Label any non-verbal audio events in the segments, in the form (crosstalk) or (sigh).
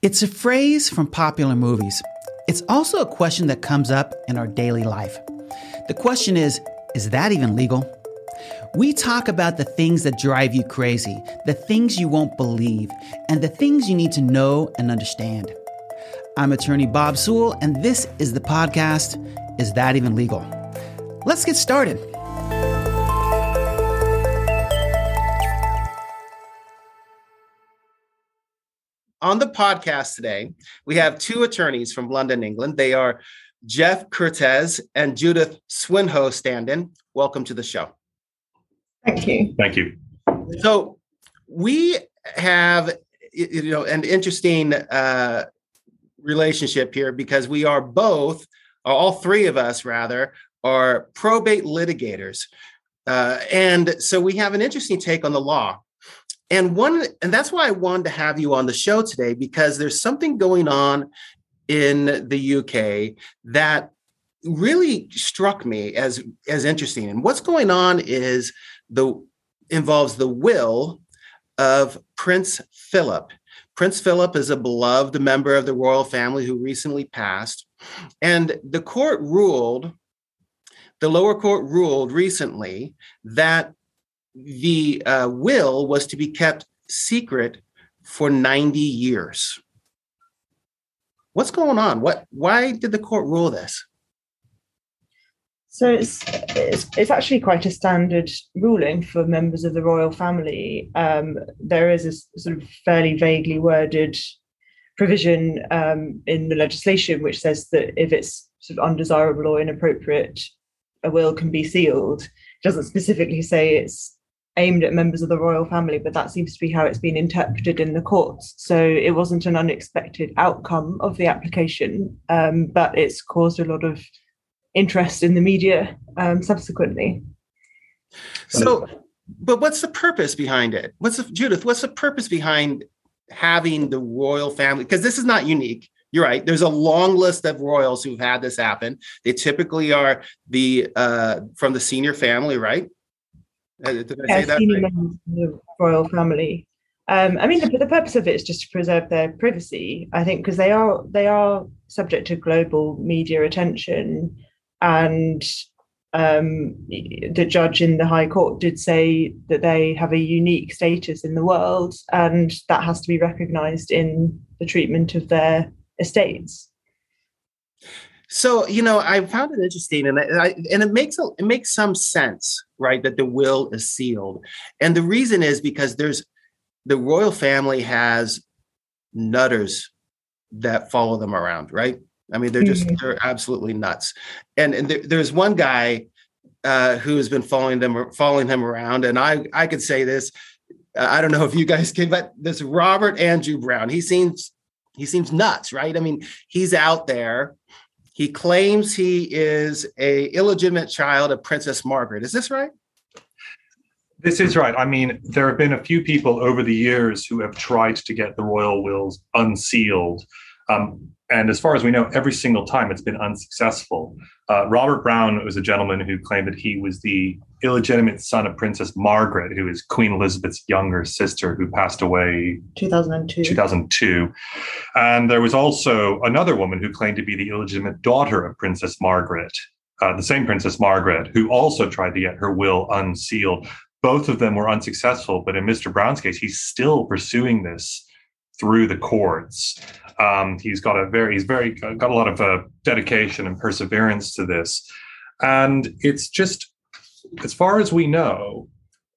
It's a phrase from popular movies. It's also a question that comes up in our daily life. The question is is that even legal? We talk about the things that drive you crazy, the things you won't believe, and the things you need to know and understand. I'm attorney Bob Sewell, and this is the podcast Is That Even Legal? Let's get started. On the podcast today, we have two attorneys from London, England. They are Geoff Kertesz and Judith Swinhoe Standen. Welcome to the show. Thank you. Thank you. So we have you know an interesting uh, relationship here because we are both, or all three of us rather, are probate litigators, uh, and so we have an interesting take on the law. And one, and that's why I wanted to have you on the show today because there's something going on in the UK that really struck me as as interesting. And what's going on is the involves the will of Prince Philip. Prince Philip is a beloved member of the royal family who recently passed, and the court ruled the lower court ruled recently that the uh, will was to be kept secret for 90 years. What's going on? What why did the court rule this? So it's, it's, it's actually quite a standard ruling for members of the royal family. Um, there is a sort of fairly vaguely worded provision um, in the legislation which says that if it's sort of undesirable or inappropriate, a will can be sealed. It doesn't specifically say it's aimed at members of the royal family, but that seems to be how it's been interpreted in the courts. So it wasn't an unexpected outcome of the application, um, but it's caused a lot of interest in the media um, subsequently. So, but what's the purpose behind it? What's the, Judith? What's the purpose behind having the royal family? Because this is not unique. You're right. There's a long list of royals who've had this happen. They typically are the uh, from the senior family, right? Uh, did I say that? Senior right? members of the royal family. Um, I mean, the, the purpose of it is just to preserve their privacy. I think because they are they are subject to global media attention, and um, the judge in the High Court did say that they have a unique status in the world, and that has to be recognised in the treatment of their estates. So you know, I found it interesting, and I, and it makes a, it makes some sense, right? That the will is sealed, and the reason is because there's the royal family has nutters that follow them around, right? I mean, they're just mm-hmm. they're absolutely nuts. And and there, there's one guy uh, who has been following them following him around, and I I could say this. Uh, I don't know if you guys can, but this Robert Andrew Brown, he seems he seems nuts, right? I mean, he's out there he claims he is a illegitimate child of Princess Margaret. Is this right? This is right. I mean, there have been a few people over the years who have tried to get the royal wills unsealed. Um, and as far as we know, every single time it's been unsuccessful. Uh, Robert Brown was a gentleman who claimed that he was the illegitimate son of Princess Margaret, who is Queen Elizabeth's younger sister, who passed away 2002. 2002. And there was also another woman who claimed to be the illegitimate daughter of Princess Margaret, uh, the same Princess Margaret, who also tried to get her will unsealed. Both of them were unsuccessful, but in Mr. Brown's case, he's still pursuing this through the courts. Um, he's got a very, he's very got a lot of uh, dedication and perseverance to this, and it's just, as far as we know,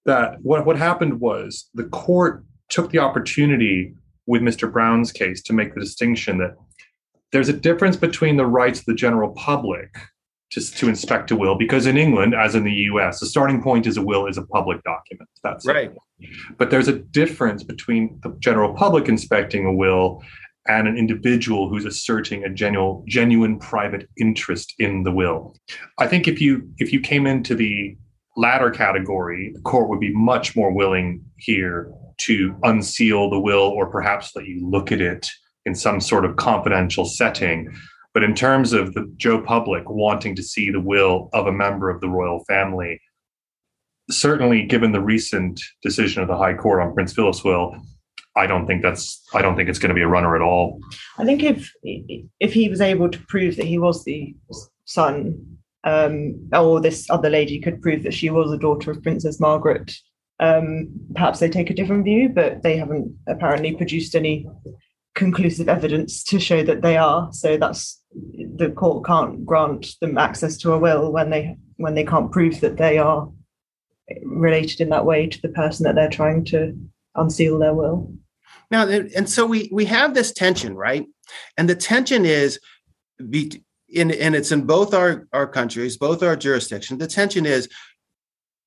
that what what happened was the court took the opportunity with Mr. Brown's case to make the distinction that there's a difference between the rights of the general public to, to inspect a will because in England, as in the US, the starting point is a will is a public document. That's right. It. But there's a difference between the general public inspecting a will and an individual who's asserting a genuine genuine private interest in the will. I think if you if you came into the latter category, the court would be much more willing here to unseal the will or perhaps let you look at it in some sort of confidential setting. But in terms of the Joe public wanting to see the will of a member of the royal family, certainly given the recent decision of the High Court on Prince Philip's will, I don't think that's I don't think it's going to be a runner at all. I think if if he was able to prove that he was the son, um, or this other lady could prove that she was a daughter of Princess Margaret, um, perhaps they take a different view. But they haven't apparently produced any conclusive evidence to show that they are. So that's the court can't grant them access to a will when they when they can't prove that they are related in that way to the person that they're trying to unseal their will. Now, and so we we have this tension, right? And the tension is, be, in and it's in both our our countries, both our jurisdictions. The tension is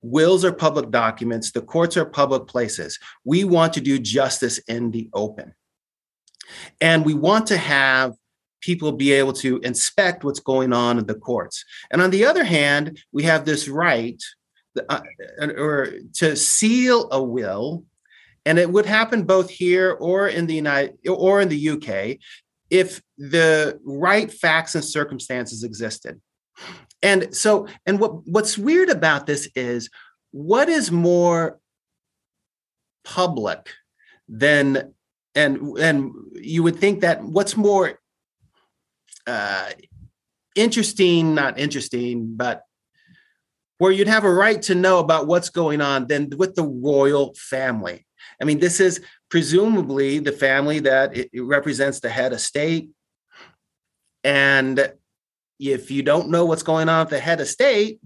wills are public documents the courts are public places we want to do justice in the open and we want to have people be able to inspect what's going on in the courts and on the other hand we have this right uh, or to seal a will and it would happen both here or in the United or in the UK if the right facts and circumstances existed. And so, and what what's weird about this is what is more public than and and you would think that what's more uh, interesting, not interesting, but where you'd have a right to know about what's going on than with the royal family. I mean, this is presumably the family that it, it represents the head of state. And if you don't know what's going on with the head of state,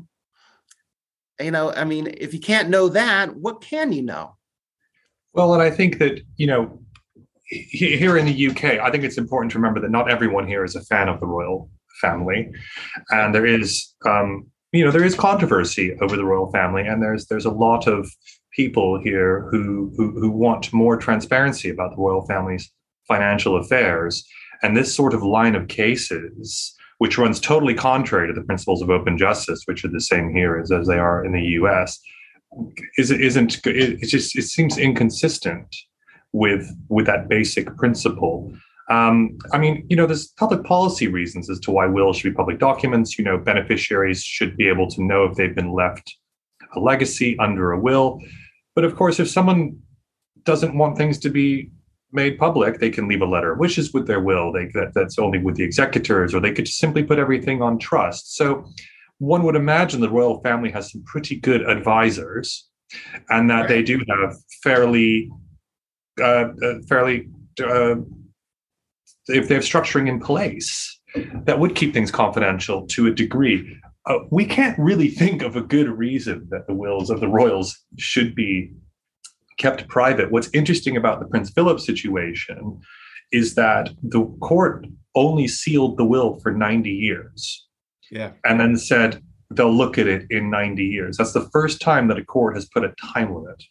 you know, I mean, if you can't know that, what can you know? Well, and I think that, you know, here in the UK, I think it's important to remember that not everyone here is a fan of the royal family. And there is, um, you know, there is controversy over the royal family, and there's there's a lot of people here who, who, who want more transparency about the royal family's financial affairs. And this sort of line of cases, which runs totally contrary to the principles of open justice, which are the same here as, as they are in the U.S., is isn't it, just it seems inconsistent with with that basic principle. Um, I mean, you know, there's public policy reasons as to why wills should be public documents. You know, beneficiaries should be able to know if they've been left a legacy under a will. But of course, if someone doesn't want things to be made public, they can leave a letter of wishes with their will. They, that, that's only with the executors, or they could simply put everything on trust. So one would imagine the royal family has some pretty good advisors, and that right. they do have fairly, uh, uh, fairly, uh, if they have structuring in place that would keep things confidential to a degree uh, we can't really think of a good reason that the wills of the royals should be kept private. What's interesting about the Prince Philip situation is that the court only sealed the will for 90 years. Yeah. And then said they'll look at it in 90 years. That's the first time that a court has put a time limit.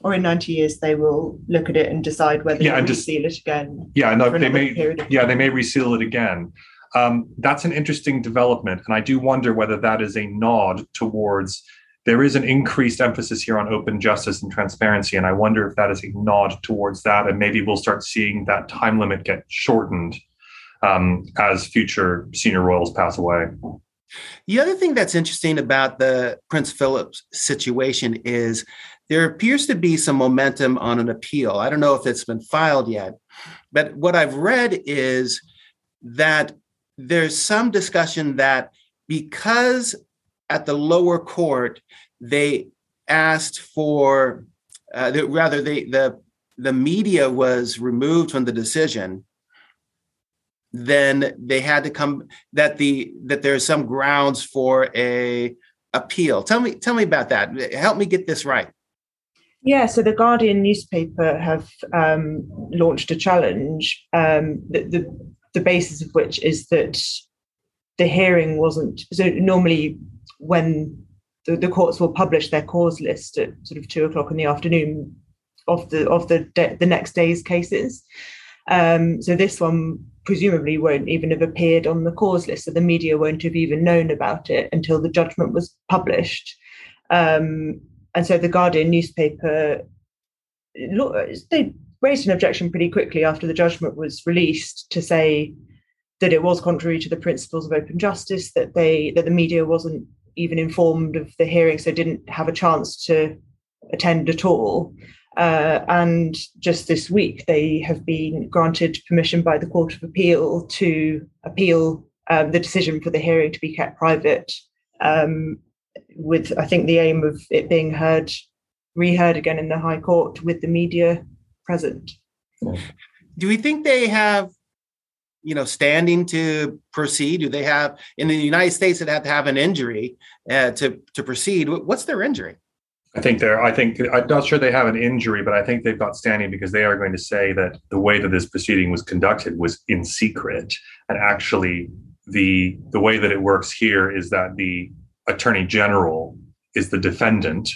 Or in 90 years, they will look at it and decide whether yeah, to reseal it again. Yeah, no, they may. Yeah, they may reseal it again. Um, that's an interesting development. And I do wonder whether that is a nod towards there is an increased emphasis here on open justice and transparency. And I wonder if that is a nod towards that. And maybe we'll start seeing that time limit get shortened um, as future senior royals pass away. The other thing that's interesting about the Prince Philip situation is there appears to be some momentum on an appeal. I don't know if it's been filed yet, but what I've read is that there's some discussion that because at the lower court they asked for uh, rather they the the media was removed from the decision then they had to come that the that there's some grounds for a appeal tell me tell me about that help me get this right yeah, so the Guardian newspaper have um, launched a challenge. Um, the, the the basis of which is that the hearing wasn't so normally when the, the courts will publish their cause list at sort of two o'clock in the afternoon of the of the de- the next day's cases. Um, so this one presumably won't even have appeared on the cause list, so the media won't have even known about it until the judgment was published. Um, and so the Guardian newspaper they raised an objection pretty quickly after the judgment was released to say that it was contrary to the principles of open justice, that they that the media wasn't even informed of the hearing, so didn't have a chance to attend at all. Uh, and just this week, they have been granted permission by the Court of Appeal to appeal um, the decision for the hearing to be kept private, um, with I think the aim of it being heard, reheard again in the High Court with the media present. Do we think they have, you know, standing to proceed? Do they have in the United States that have to have an injury uh, to to proceed? What's their injury? I think they're. I think I'm not sure they have an injury, but I think they've got standing because they are going to say that the way that this proceeding was conducted was in secret, and actually the the way that it works here is that the attorney general is the defendant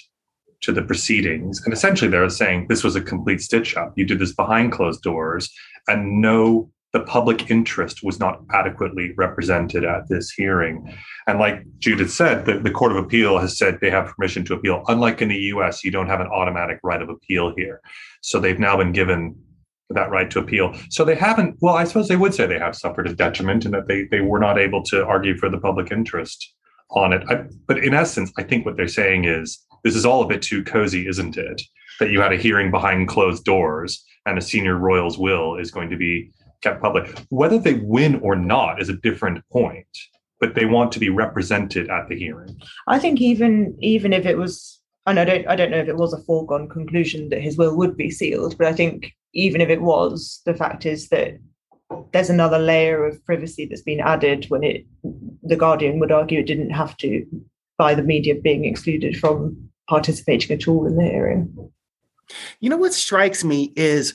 to the proceedings, and essentially they're saying this was a complete stitch up. You did this behind closed doors, and no the public interest was not adequately represented at this hearing. And like Judith said, the, the, Court of Appeal has said they have permission to appeal. Unlike in the US, you don't have an automatic right of appeal here. So they've now been given that right to appeal. So they haven't, well, I suppose they would say they have suffered a detriment and that they, they were not able to argue for the public interest on it. I, but in essence, I think what they're saying is this is all a bit too cozy, isn't it? That you had a hearing behind closed doors and a senior royal's will is going to be kept public. Whether they win or not is a different point, but they want to be represented at the hearing. I think even even if it was, and I don't I don't know if it was a foregone conclusion that his will would be sealed, but I think even if it was, the fact is that there's another layer of privacy that's been added when it the Guardian would argue it didn't have to by the media being excluded from participating at all in the area. You know what strikes me is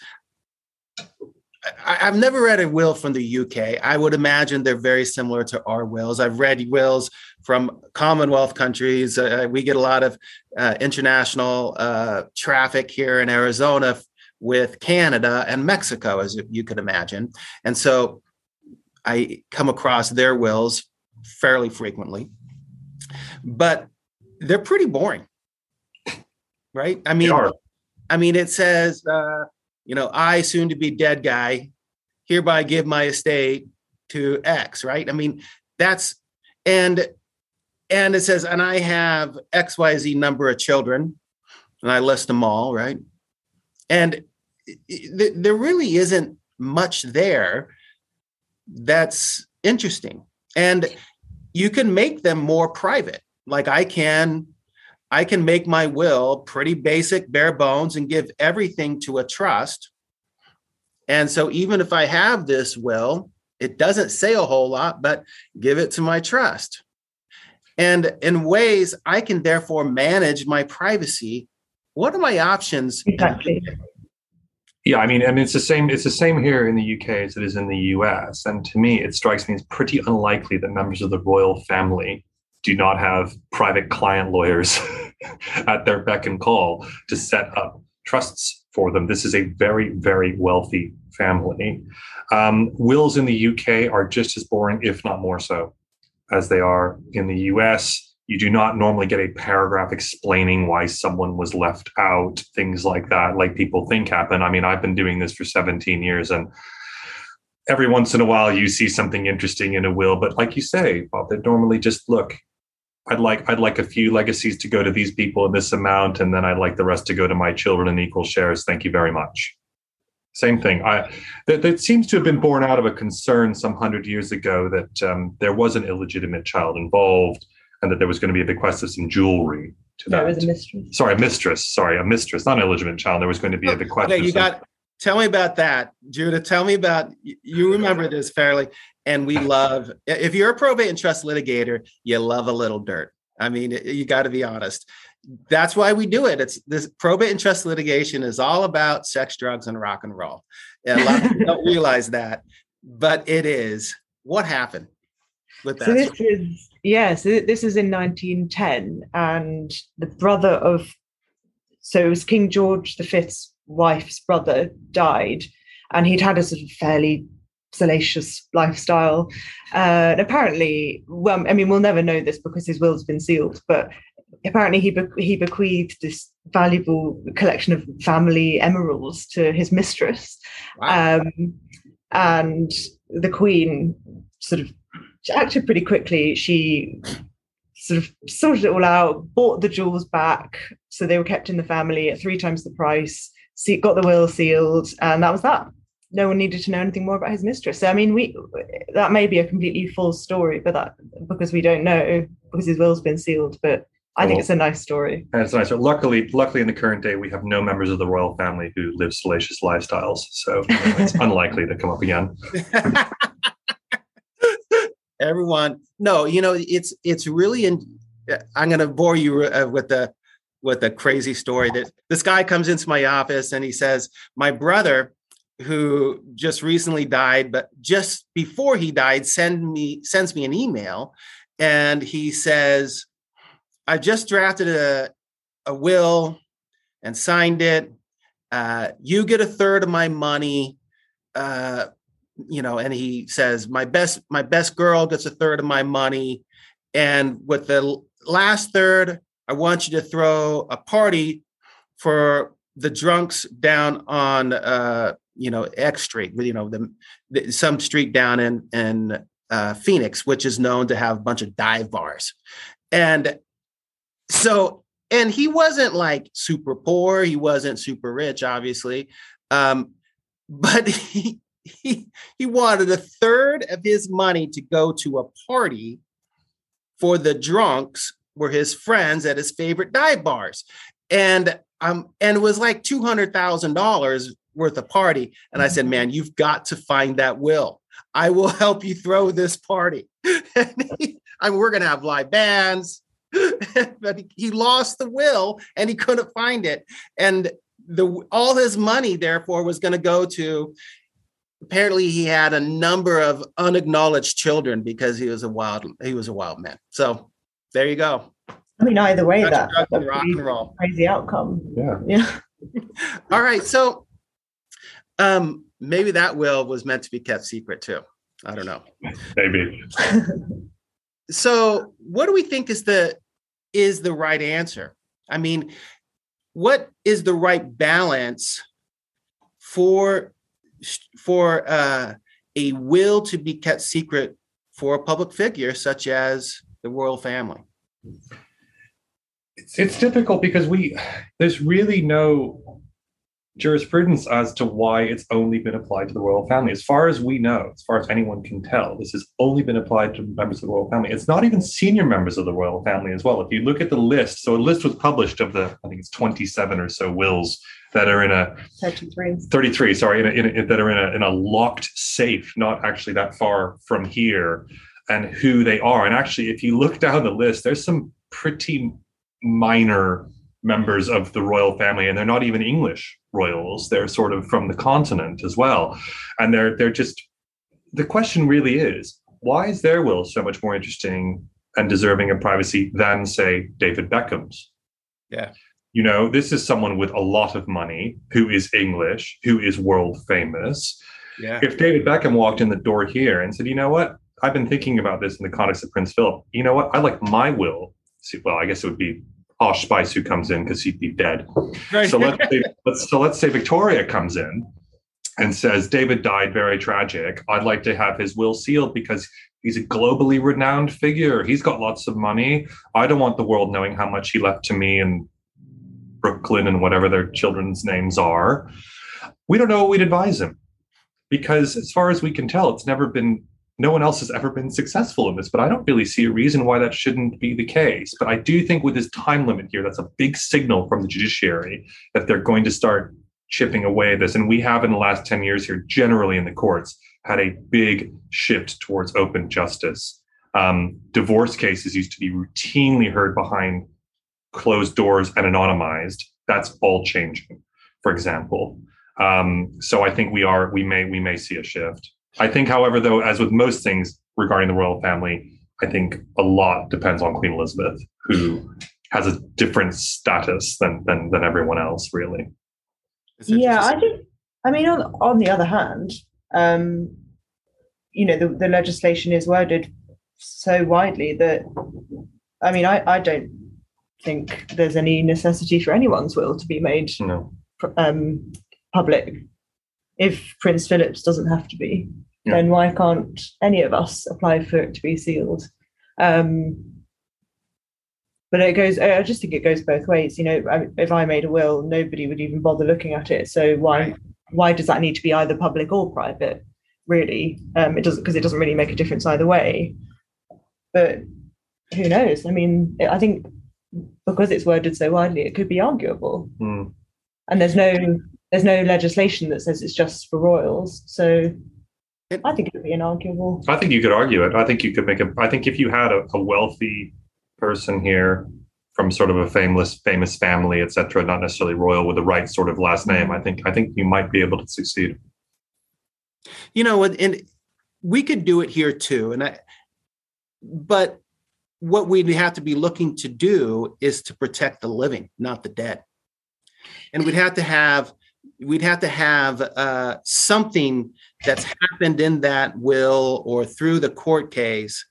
I, have never read a will from the UK. I would imagine they're very similar to our wills. I've read wills from Commonwealth countries. Uh, we get a lot of uh, international uh, traffic here in Arizona with Canada and Mexico, as you could imagine. And so I come across their wills fairly frequently, but they're pretty boring, right? I mean, I mean, it says, uh, you know, I soon to be dead guy hereby give my estate to X, right? I mean, that's and and it says, and I have XYZ number of children, and I list them all, right? And th- there really isn't much there that's interesting. And you can make them more private. Like I can I can make my will pretty basic, bare bones, and give everything to a trust. And so, even if I have this will, it doesn't say a whole lot, but give it to my trust. And in ways, I can therefore manage my privacy. What are my options? Exactly. Yeah, I mean, I mean, it's the same. It's the same here in the UK as it is in the US. And to me, it strikes me as pretty unlikely that members of the royal family do not have private client lawyers (laughs) at their beck and call to set up trusts for them. This is a very, very wealthy family. Um, wills in the UK are just as boring, if not more so, as they are in the US. You do not normally get a paragraph explaining why someone was left out, things like that, like people think happen. I mean, I've been doing this for 17 years and every once in a while you see something interesting in a will, but like you say, Bob, they normally just look, I'd like I'd like a few legacies to go to these people in this amount, and then I'd like the rest to go to my children in equal shares. Thank you very much. Same thing. I that, that seems to have been born out of a concern some hundred years ago that um, there was an illegitimate child involved, and that there was going to be a bequest of some jewelry to that. There was a mistress. Sorry, a mistress. Sorry, a mistress, not an illegitimate child. There was going to be a bequest. Okay, you some, got. Tell me about that, Judah. Tell me about. You remember this fairly and we love if you're a probate and trust litigator you love a little dirt. I mean you got to be honest. That's why we do it. It's this probate and trust litigation is all about sex drugs and rock and roll. And a lot of people don't realize that but it is. What happened with that? so this is yeah so this is in 1910 and the brother of so it was king george v's wife's brother died and he'd had a sort of fairly salacious lifestyle. Uh, and apparently, well, I mean, we'll never know this because his will's been sealed, but apparently he be- he bequeathed this valuable collection of family emeralds to his mistress. Wow. Um, and the queen sort of acted pretty quickly. She sort of sorted it all out, bought the jewels back, so they were kept in the family at three times the price. See, got the will sealed, and that was that. No one needed to know anything more about his mistress. So I mean, we that may be a completely false story, but that because we don't know because his will's been sealed. But I think it's a nice story. And it's nice. Luckily, luckily, in the current day, we have no members of the royal family who live salacious lifestyles, so you know, it's (laughs) unlikely to come up again. (laughs) Everyone, no, you know, it's it's really in. I'm going to bore you uh, with the with a crazy story that this guy comes into my office and he says, "My brother." who just recently died but just before he died send me sends me an email and he says I've just drafted a, a will and signed it. Uh, you get a third of my money. Uh, you know, and he says, my best, my best girl gets a third of my money. And with the last third, I want you to throw a party for the drunks down on uh, you know X Street, you know the, the, some street down in in uh, Phoenix, which is known to have a bunch of dive bars. And so and he wasn't like super poor he wasn't super rich obviously um, (laughs) but he, he he wanted a third of his money to go to a party for the drunks were his friends at his favorite dive bars and um and it was like $200,000 worth of party and I said mm-hmm. man you've got to find that will I will help you throw this party (laughs) he, I mean, we're going to have live bands (laughs) but he lost the will and he couldn't find it. And the all his money, therefore, was going to go to. Apparently, he had a number of unacknowledged children because he was a wild he was a wild man. So there you go. I mean, either way, that rock and roll crazy outcome. Yeah, yeah. (laughs) all right, so um, maybe that will was meant to be kept secret too. I don't know. Maybe. (laughs) so what do we think is the is the right answer i mean what is the right balance for for uh, a will to be kept secret for a public figure such as the royal family it's, it's difficult because we there's really no jurisprudence as to why it's only been applied to the royal family. As far as we know, as far as anyone can tell, this has only been applied to members of the royal family. It's not even senior members of the royal family as well. If you look at the list, so a list was published of the, I think it's 27 or so wills that are in a 33, 33 sorry, in a, in a, that are in a, in a locked safe, not actually that far from here, and who they are. And actually, if you look down the list, there's some pretty minor members of the royal family, and they're not even English royals. They're sort of from the continent as well, and they're they're just. The question really is, why is their will so much more interesting and deserving of privacy than, say, David Beckham's? Yeah. You know, this is someone with a lot of money who is English, who is world famous. Yeah. If David Beckham walked in the door here and said, you know what, I've been thinking about this in the context of Prince Philip. You know what? I like my will. Well, I guess it would be Posh Spice who comes in because he'd be dead. Right. So let's say, (laughs) let's so let's say Victoria comes in and says David died very tragic. I'd like to have his will sealed because he's a globally renowned figure. He's got lots of money. I don't want the world knowing how much he left to me and Brooklyn and whatever their children's names are. We don't know what we'd advise him because, as far as we can tell, it's never been no one else has ever been successful in this, but I don't really see a reason why that shouldn't be the case. But I do think with this time limit here, that's a big signal from the judiciary that they're going to start chipping away at this. And we have in the last 10 years here, generally in the courts, had a big shift towards open justice. Um, divorce cases used to be routinely heard behind closed doors and anonymized. That's all changing, for example. Um, so I think we are we may we may see a shift. I think, however, though, as with most things regarding the royal family, I think a lot depends on Queen Elizabeth, who has a different status than than, than everyone else, really. Yeah, I think. I mean, on on the other hand, um, you know, the, the legislation is worded so widely that, I mean, I I don't think there's any necessity for anyone's will to be made no. um, public if Prince Philip's doesn't have to be yeah. then why can't any of us apply for it to be sealed? Um, but it goes i just think it goes both ways you know if i made a will nobody would even bother looking at it so why right. why does that need to be either public or private really um it doesn't because it doesn't really make a difference either way but who knows i mean i think because it's worded so widely it could be arguable mm. and there's no there's no legislation that says it's just for royals so I think it would be inarguable. I think you could argue it. I think you could make a. I think if you had a, a wealthy person here from sort of a famous famous family, etc., not necessarily royal with the right sort of last name, I mm-hmm. think I think you might be able to succeed. You know, and we could do it here too, and I. But what we'd have to be looking to do is to protect the living, not the dead, and we'd have to have we'd have to have uh, something that's happened in that will or through the court case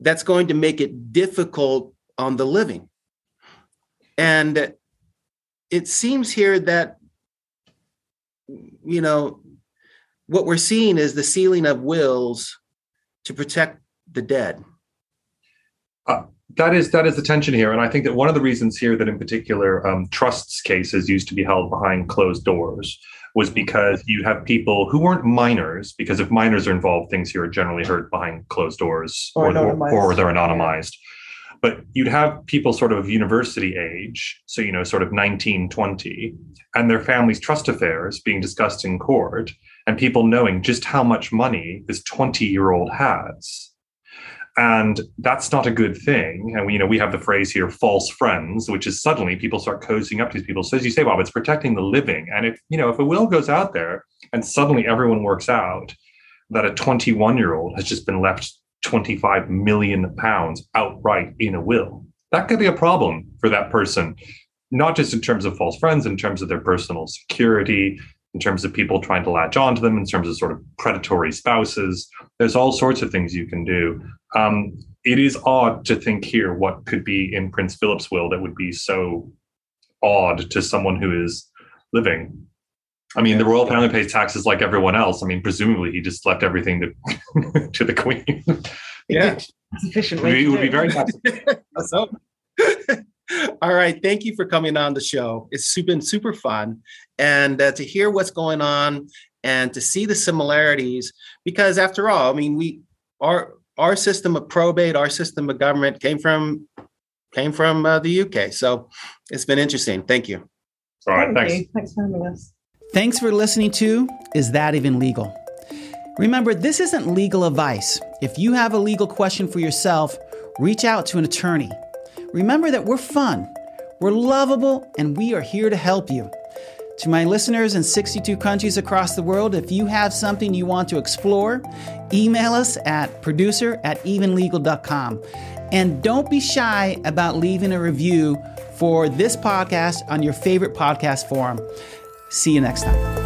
that's going to make it difficult on the living. And it seems here that, you know, what we're seeing is the sealing of wills to protect the dead. That is that is the tension here, and I think that one of the reasons here that in particular um, trusts cases used to be held behind closed doors was because you have people who weren't minors, because if minors are involved, things here are generally heard behind closed doors or, or, or they're anonymized. But you'd have people sort of university age, so, you know, sort of 19, 20, and their family's trust affairs being discussed in court, and people knowing just how much money this 20 year old has and that's not a good thing. And we, you know we have the phrase here false friends which is suddenly people start cozying up to these people. So as you say bob it's protecting the living. And if you know if a will goes out there and suddenly everyone works out that a 21 year old has just been left 25 million pounds outright in a will that could be a problem for that person not just in terms of false friends in terms of their personal security in terms of people trying to latch onto them, in terms of sort of predatory spouses. There's all sorts of things you can do. Um, it is odd to think here what could be in Prince Philip's will that would be so odd to someone who is living. I mean, the royal family pays taxes like everyone else. I mean, presumably he just left everything to (laughs) to the queen. Yeah, sufficiently. It would be very nice. so, (laughs) (laughs) (laughs) all right. Thank you for coming on the show. It's been super fun. And uh, to hear what's going on and to see the similarities, because after all, I mean, we our our system of probate, our system of government came from came from uh, the UK. So it's been interesting. Thank you. All right. Thank thanks. You. Thanks for having us. Thanks for listening to Is That Even Legal? Remember, this isn't legal advice. If you have a legal question for yourself, reach out to an attorney. Remember that we're fun, we're lovable, and we are here to help you. To my listeners in 62 countries across the world, if you have something you want to explore, email us at producer at evenlegal.com. And don't be shy about leaving a review for this podcast on your favorite podcast forum. See you next time.